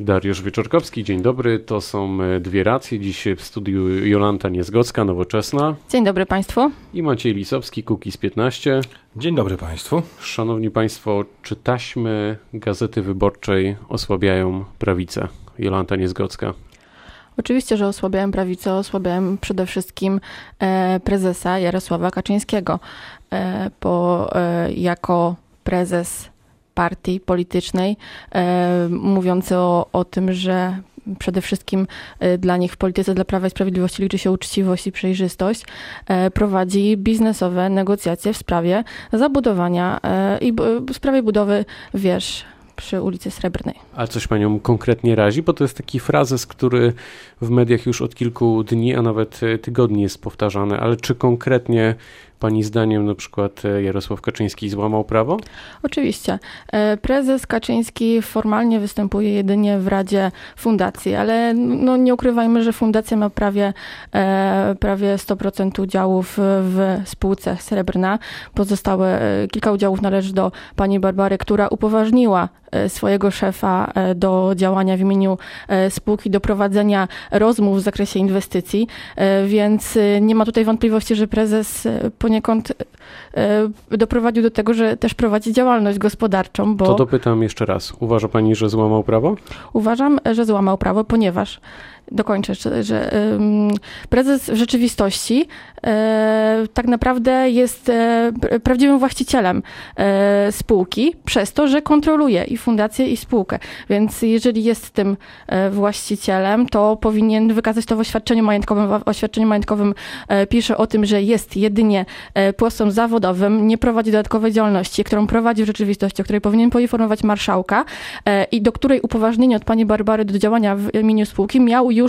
Dariusz Wieczorkowski, dzień dobry. To są e, dwie racje. Dziś w studiu Jolanta Niezgocka, Nowoczesna. Dzień dobry Państwu. I Maciej Lisowski, Kukiz 15. Dzień dobry Państwu. Szanowni Państwo, czy taśmy Gazety Wyborczej osłabiają prawicę? Jolanta Niezgocka. Oczywiście, że osłabiałem prawicę, osłabiałem przede wszystkim e, prezesa Jarosława Kaczyńskiego, e, bo e, jako prezes partii politycznej, e, mówiący o, o tym, że przede wszystkim e, dla nich w polityce dla Prawa i Sprawiedliwości liczy się uczciwość i przejrzystość, e, prowadzi biznesowe negocjacje w sprawie zabudowania i w sprawie budowy wież przy ulicy Srebrnej. A coś panią konkretnie razi? Bo to jest taki frazes, który w mediach już od kilku dni, a nawet tygodni jest powtarzany, ale czy konkretnie Pani zdaniem na przykład e, Jarosław Kaczyński złamał prawo? Oczywiście. E, prezes Kaczyński formalnie występuje jedynie w Radzie Fundacji, ale no nie ukrywajmy, że fundacja ma prawie, e, prawie 100% udziałów w spółce Srebrna. Pozostałe kilka udziałów należy do pani Barbary, która upoważniła swojego szefa do działania w imieniu spółki, do prowadzenia rozmów w zakresie inwestycji, więc nie ma tutaj wątpliwości, że prezes poniekąd e, doprowadził do tego, że też prowadzi działalność gospodarczą. Bo to dopytam jeszcze raz. Uważa pani, że złamał prawo? Uważam, że złamał prawo, ponieważ dokończę, że, prezes w rzeczywistości e, tak naprawdę jest e, prawdziwym właścicielem e, spółki przez to, że kontroluje i fundację, i spółkę. Więc jeżeli jest tym właścicielem, to powinien wykazać to w oświadczeniu majątkowym. W oświadczeniu majątkowym pisze o tym, że jest jedynie posłem zawodowym, nie prowadzi dodatkowej działalności, którą prowadzi w rzeczywistości, o której powinien poinformować marszałka i do której upoważnienie od pani Barbary do działania w imieniu spółki miał już,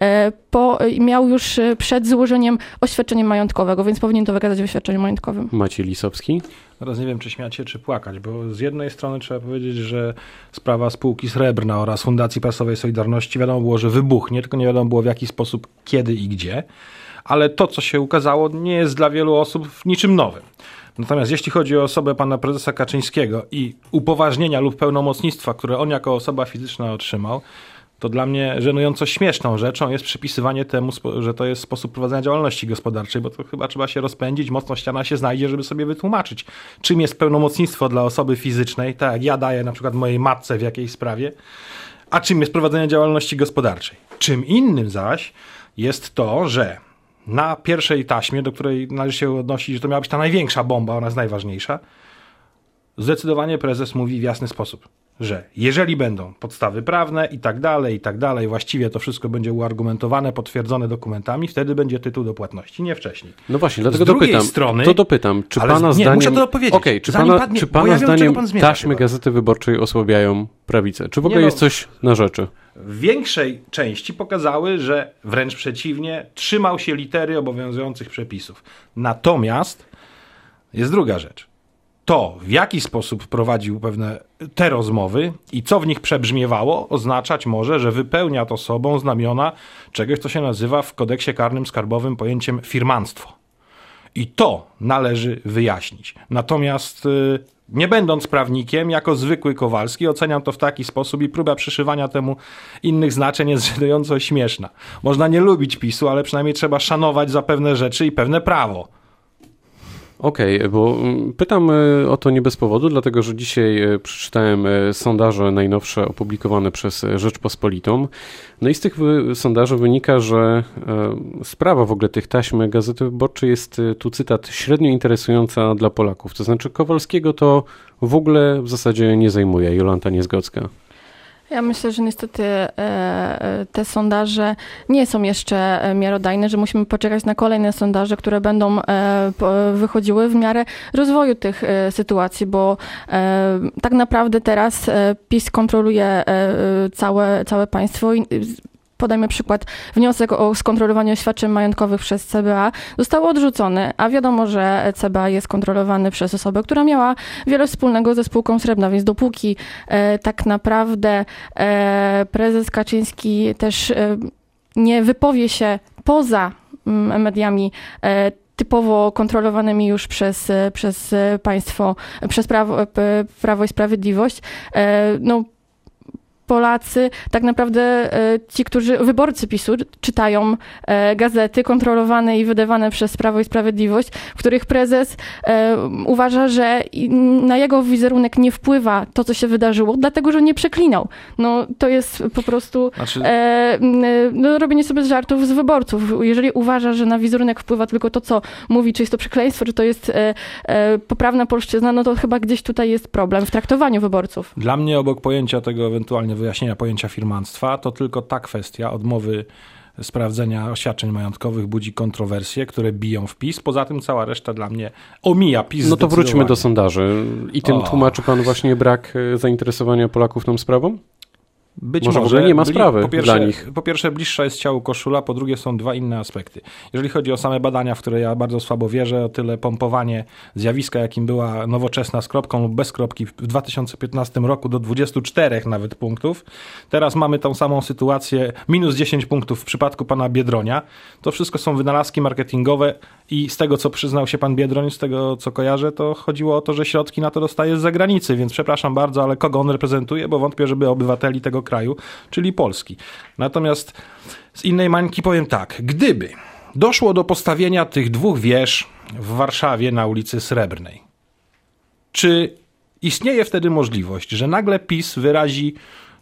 e, po, miał już e, przed złożeniem oświadczenia majątkowego, więc powinien to wykazać w oświadczeniu majątkowym. Maciej Lisowski. Teraz nie wiem, czy śmiać się, czy płakać, bo z jednej strony trzeba powiedzieć, że sprawa spółki Srebrna oraz Fundacji Prasowej Solidarności wiadomo było, że wybuchnie, tylko nie wiadomo było w jaki sposób, kiedy i gdzie. Ale to, co się ukazało, nie jest dla wielu osób niczym nowym. Natomiast jeśli chodzi o osobę pana prezesa Kaczyńskiego i upoważnienia lub pełnomocnictwa, które on jako osoba fizyczna otrzymał, to dla mnie żenująco śmieszną rzeczą jest przypisywanie temu, że to jest sposób prowadzenia działalności gospodarczej, bo to chyba trzeba się rozpędzić, mocno ściana się znajdzie, żeby sobie wytłumaczyć, czym jest pełnomocnictwo dla osoby fizycznej, tak jak ja daję na przykład mojej matce w jakiejś sprawie, a czym jest prowadzenie działalności gospodarczej. Czym innym zaś jest to, że na pierwszej taśmie, do której należy się odnosić, że to miała być ta największa bomba, ona jest najważniejsza, zdecydowanie prezes mówi w jasny sposób że jeżeli będą podstawy prawne i tak dalej, i tak dalej, właściwie to wszystko będzie uargumentowane, potwierdzone dokumentami, wtedy będzie tytuł do płatności, nie wcześniej. No właśnie, dlatego dopytam, strony, to dopytam, czy ale, pana nie, zdaniem... muszę to dopowiedzieć. Okay, czy pana, padnie, czy pana ja zdaniem wiem, taśmy Gazety Wyborczej osłabiają prawicę? Czy w ogóle no, jest coś na rzeczy? W większej części pokazały, że wręcz przeciwnie, trzymał się litery obowiązujących przepisów. Natomiast jest druga rzecz to, w jaki sposób prowadził pewne te rozmowy i co w nich przebrzmiewało, oznaczać może, że wypełnia to sobą znamiona czegoś, co się nazywa w kodeksie karnym skarbowym pojęciem firmanstwo. I to należy wyjaśnić. Natomiast y, nie będąc prawnikiem, jako zwykły Kowalski, oceniam to w taki sposób i próba przyszywania temu innych znaczeń jest żenująco śmieszna. Można nie lubić PiSu, ale przynajmniej trzeba szanować za pewne rzeczy i pewne prawo. Okej, okay, bo mm, pytam e, o to nie bez powodu, dlatego że dzisiaj e, przeczytałem e, sondaże najnowsze opublikowane przez Rzeczpospolitą. No i z tych sondaży wynika, że sprawa w ogóle tych taśm Gazety Wyborczej jest, tu cytat, średnio interesująca dla Polaków. To znaczy Kowalskiego to w ogóle w zasadzie nie zajmuje, Jolanta Niezgocka. Ja myślę, że niestety e, e, te sondaże nie są jeszcze e, miarodajne, że musimy poczekać na kolejne sondaże, które będą wychodziły w miarę rozwoju tych sytuacji, bo tak naprawdę teraz PiS kontroluje całe, całe państwo i podajmy przykład, wniosek o skontrolowanie oświadczeń majątkowych przez CBA został odrzucony, a wiadomo, że CBA jest kontrolowany przez osobę, która miała wiele wspólnego ze spółką Srebrna, więc dopóki e, tak naprawdę e, prezes Kaczyński też e, nie wypowie się poza m, mm, mediami e, typowo kontrolowanymi już przez, e, przez państwo, przez prawo, Prawo i Sprawiedliwość, e, no Polacy, tak naprawdę e, ci, którzy, wyborcy PiSu, czytają e, gazety kontrolowane i wydawane przez Prawo i Sprawiedliwość, w których prezes e, uważa, że na jego wizerunek nie wpływa to, co się wydarzyło, dlatego, że nie przeklinał. No, to jest po prostu znaczy... no, robienie sobie żartów z wyborców. Jeżeli uważa, że na wizerunek wpływa tylko to, co mówi, czy jest to przekleństwo, czy to jest poprawna polszczyzna, no to chyba gdzieś tutaj jest problem w traktowaniu wyborców. Dla mnie obok pojęcia tego ewentualnie wyjaśnienia pojęcia firmanstwa, to tylko ta kwestia odmowy sprawdzenia oświadczeń majątkowych budzi kontrowersje, które biją w PiS. Poza tym cała reszta dla mnie omija PiS No to wróćmy do sondaży. I tym o. tłumaczy pan właśnie brak e, zainteresowania Polaków tą sprawą? Być może, może nie ma sprawy po pierwsze, dla nich. Po pierwsze, bliższa jest ciału koszula, po drugie są dwa inne aspekty. Jeżeli chodzi o same badania, w które ja bardzo słabo wierzę, o tyle pompowanie zjawiska, jakim była nowoczesna z kropką lub bez kropki w 2015 roku do 24 nawet punktów. Teraz mamy tą samą sytuację, minus 10 punktów w przypadku pana Biedronia. To wszystko są wynalazki marketingowe i z tego, co przyznał się pan Biedroń, z tego, co kojarzę, to chodziło o to, że środki na to dostaje z zagranicy, więc przepraszam bardzo, ale kogo on reprezentuje, bo wątpię, żeby obywateli tego kraju, czyli Polski. Natomiast z innej mańki powiem tak, gdyby doszło do postawienia tych dwóch wież w Warszawie na ulicy Srebrnej, czy istnieje wtedy możliwość, że nagle PiS wyrazi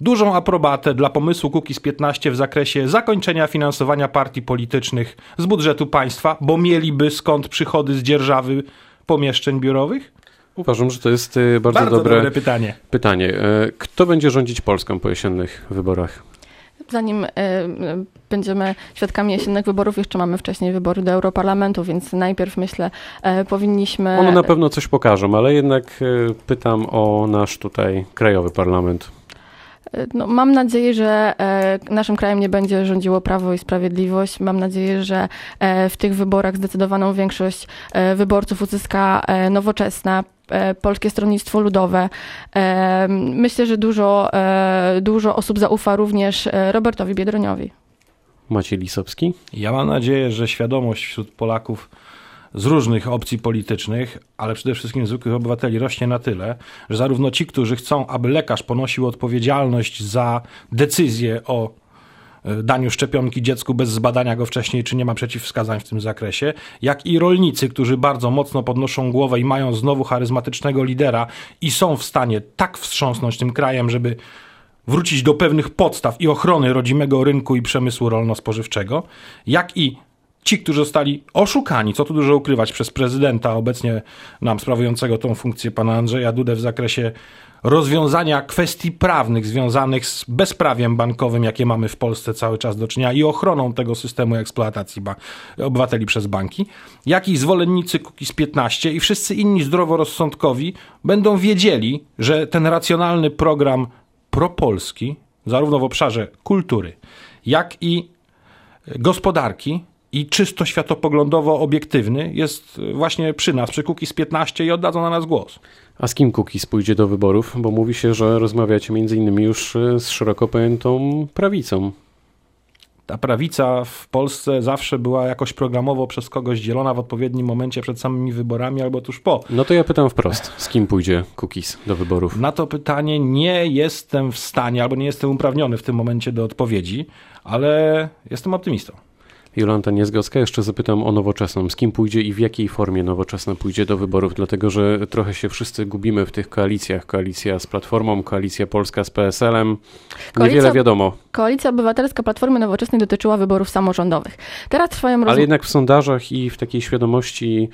dużą aprobatę dla pomysłu Kukiz 15 w zakresie zakończenia finansowania partii politycznych z budżetu państwa, bo mieliby skąd przychody z dzierżawy pomieszczeń biurowych? Uważam, że to jest y, bardzo, bardzo dobre, dobre pytanie. pytanie. E, kto będzie rządzić Polską po jesiennych wyborach? Zanim y, będziemy świadkami jesiennych wyborów, jeszcze mamy wcześniej wybory do Europarlamentu, więc najpierw myślę, y, powinniśmy. One na pewno coś pokażą, ale jednak pytam o nasz tutaj krajowy parlament. No, mam nadzieję, że e, naszym krajem nie będzie rządziło Prawo i Sprawiedliwość. Mam nadzieję, że e, w tych wyborach zdecydowaną większość e, wyborców uzyska nowoczesna, Polskie Stronnictwo Ludowe. Myślę, że dużo, dużo osób zaufa również Robertowi Biedroniowi. Maciej Lisowski? Ja mam nadzieję, że świadomość wśród Polaków z różnych opcji politycznych, ale przede wszystkim zwykłych obywateli rośnie na tyle, że zarówno ci, którzy chcą, aby lekarz ponosił odpowiedzialność za decyzję o e, daniu szczepionki dziecku bez zbadania go wcześniej, czy nie ma przeciwwskazań w tym zakresie, jak i rolnicy, którzy bardzo mocno podnoszą głowę i mają znowu charyzmatycznego lidera i są w stanie tak wstrząsnąć tym krajem, żeby wrócić do pewnych podstaw i ochrony rodzimego rynku i przemysłu rolno-spożywczego, jak i ci, którzy zostali oszukani, co tu dużo ukrywać, przez prezydenta obecnie nam sprawującego tą funkcję pana Andrzeja Dudę w zakresie rozwiązania kwestii prawnych związanych z bezprawiem bankowym, jakie mamy w Polsce cały czas do czynienia i ochroną tego systemu eksploatacji obywateli przez banki, jak i zwolennicy Kukiz 15 i wszyscy inni zdroworozsądkowi będą wiedzieli, że ten racjonalny program propolski, zarówno w obszarze kultury, jak i gospodarki, i czysto światopoglądowo obiektywny jest właśnie przy nas, przy Kukiz 15 i oddadzą na nas głos. A z kim Kukiz pójdzie do wyborów? Bo mówi się, że rozmawiacie między innymi już e, z szeroko pojętą prawicą. Ta prawica w Polsce zawsze była jakoś programowo przez kogoś dzielona w odpowiednim momencie przed samymi wyborami albo tuż po. No to ja pytam wprost, z kim pójdzie Kukiz do wyborów? Na to pytanie nie jestem w stanie albo nie jestem uprawniony w tym momencie do odpowiedzi, ale jestem optymistą. Jolanta Niezgocka. Jeszcze zapytam o nowoczesną. Z kim pójdzie i w jakiej formie nowoczesna pójdzie do wyborów? Dlatego, że trochę się wszyscy gubimy w tych koalicjach. Koalicja z Platformą, Koalicja Polska z PSL-em. Niewiele Koalicja, wiadomo. Koalicja Obywatelska Platformy Nowoczesnej dotyczyła wyborów samorządowych. Teraz trwają Ale jednak w sondażach i w takiej świadomości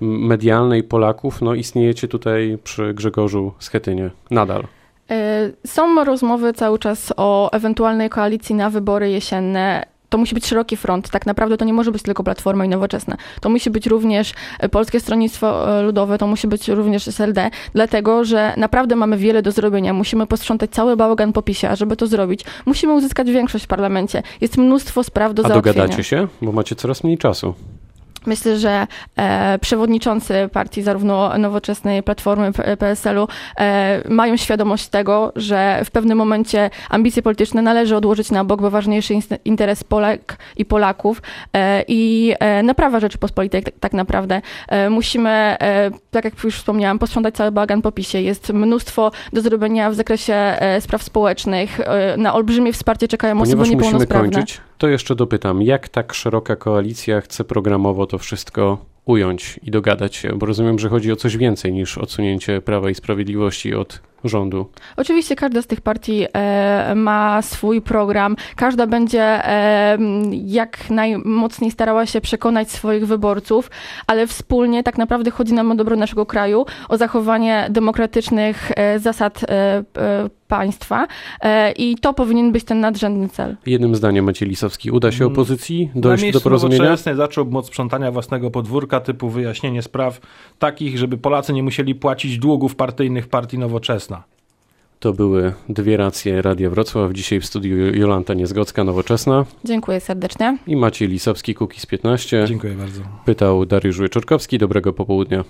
medialnej Polaków no, istniejecie tutaj przy Grzegorzu Schetynie nadal. E, są rozmowy cały czas o ewentualnej koalicji na wybory jesienne to musi być szeroki front. Tak naprawdę to nie może być tylko Platforma i Nowoczesna. To musi być również e, Polskie Stronnictwo e, Ludowe, to musi być również SLD, dlatego że naprawdę mamy wiele do zrobienia. Musimy posprzątać cały bałagan po PiSie, a żeby to zrobić, musimy uzyskać większość w parlamencie. Jest mnóstwo spraw do a załatwienia. A dogadacie się? Bo macie coraz mniej czasu. Myślę, że e, przewodniczący partii, zarówno nowoczesnej Platformy PSL-u, e, mają świadomość tego, że w pewnym momencie ambicje polityczne należy odłożyć na bok, bo ważniejszy jest interes Polak i Polaków e, i e, naprawa Rzeczypospolitej tak, tak naprawdę. E, musimy, e, tak jak już wspomniałam, posprzątać cały bagan po PiSie. Jest mnóstwo do zrobienia w zakresie spraw społecznych. Na olbrzymie wsparcie czekają Ponieważ osoby musimy niepełnosprawne. kończyć, to jeszcze dopytam, jak tak szeroka koalicja chce programowo to wszystko ująć i dogadać się? Bo rozumiem, że chodzi o coś więcej niż odsunięcie Prawa i Sprawiedliwości od rządu. Oczywiście każda z tych partii e, ma swój program. Każda będzie e, jak najmocniej starała się przekonać swoich wyborców, ale wspólnie tak naprawdę chodzi nam o dobro naszego kraju, o zachowanie demokratycznych e, zasad e, e, państwa e, i to powinien być ten nadrzędny cel. Jednym zdaniem, Maciej Lisowski, uda się Mm. opozycji Na dojść do porozumienia? Zacząłbym od sprzątania własnego podwórka, typu wyjaśnienie spraw takich, żeby Polacy nie musieli płacić długów partyjnych partii Nowoczesna. To były dwie racje Radia Wrocław. Dzisiaj w studiu Jolanta Niezgocka, Nowoczesna Dziękuję serdecznie. i Maciej Lisowski, Kukiz 15. Dziękuję bardzo. Pytał Dariusz Wieczorkowski. Dobrego popołudnia.